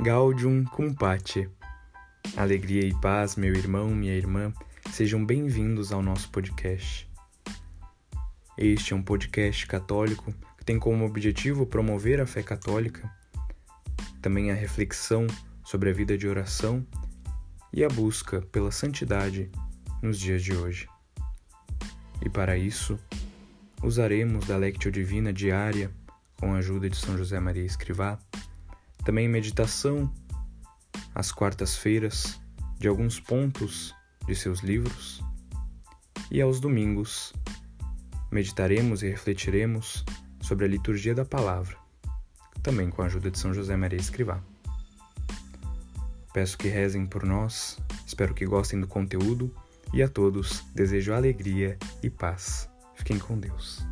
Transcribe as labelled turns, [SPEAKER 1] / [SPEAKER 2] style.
[SPEAKER 1] Gaudium cum pace. Alegria e paz, meu irmão, minha irmã, sejam bem-vindos ao nosso podcast. Este é um podcast católico que tem como objetivo promover a fé católica, também a reflexão sobre a vida de oração e a busca pela santidade nos dias de hoje. E para isso, usaremos da Lectio Divina diária com a ajuda de São José Maria Escrivá também meditação às quartas-feiras de alguns pontos de seus livros. E aos domingos meditaremos e refletiremos sobre a liturgia da palavra, também com a ajuda de São José Maria Escrivá. Peço que rezem por nós, espero que gostem do conteúdo e a todos desejo alegria e paz. Fiquem com Deus.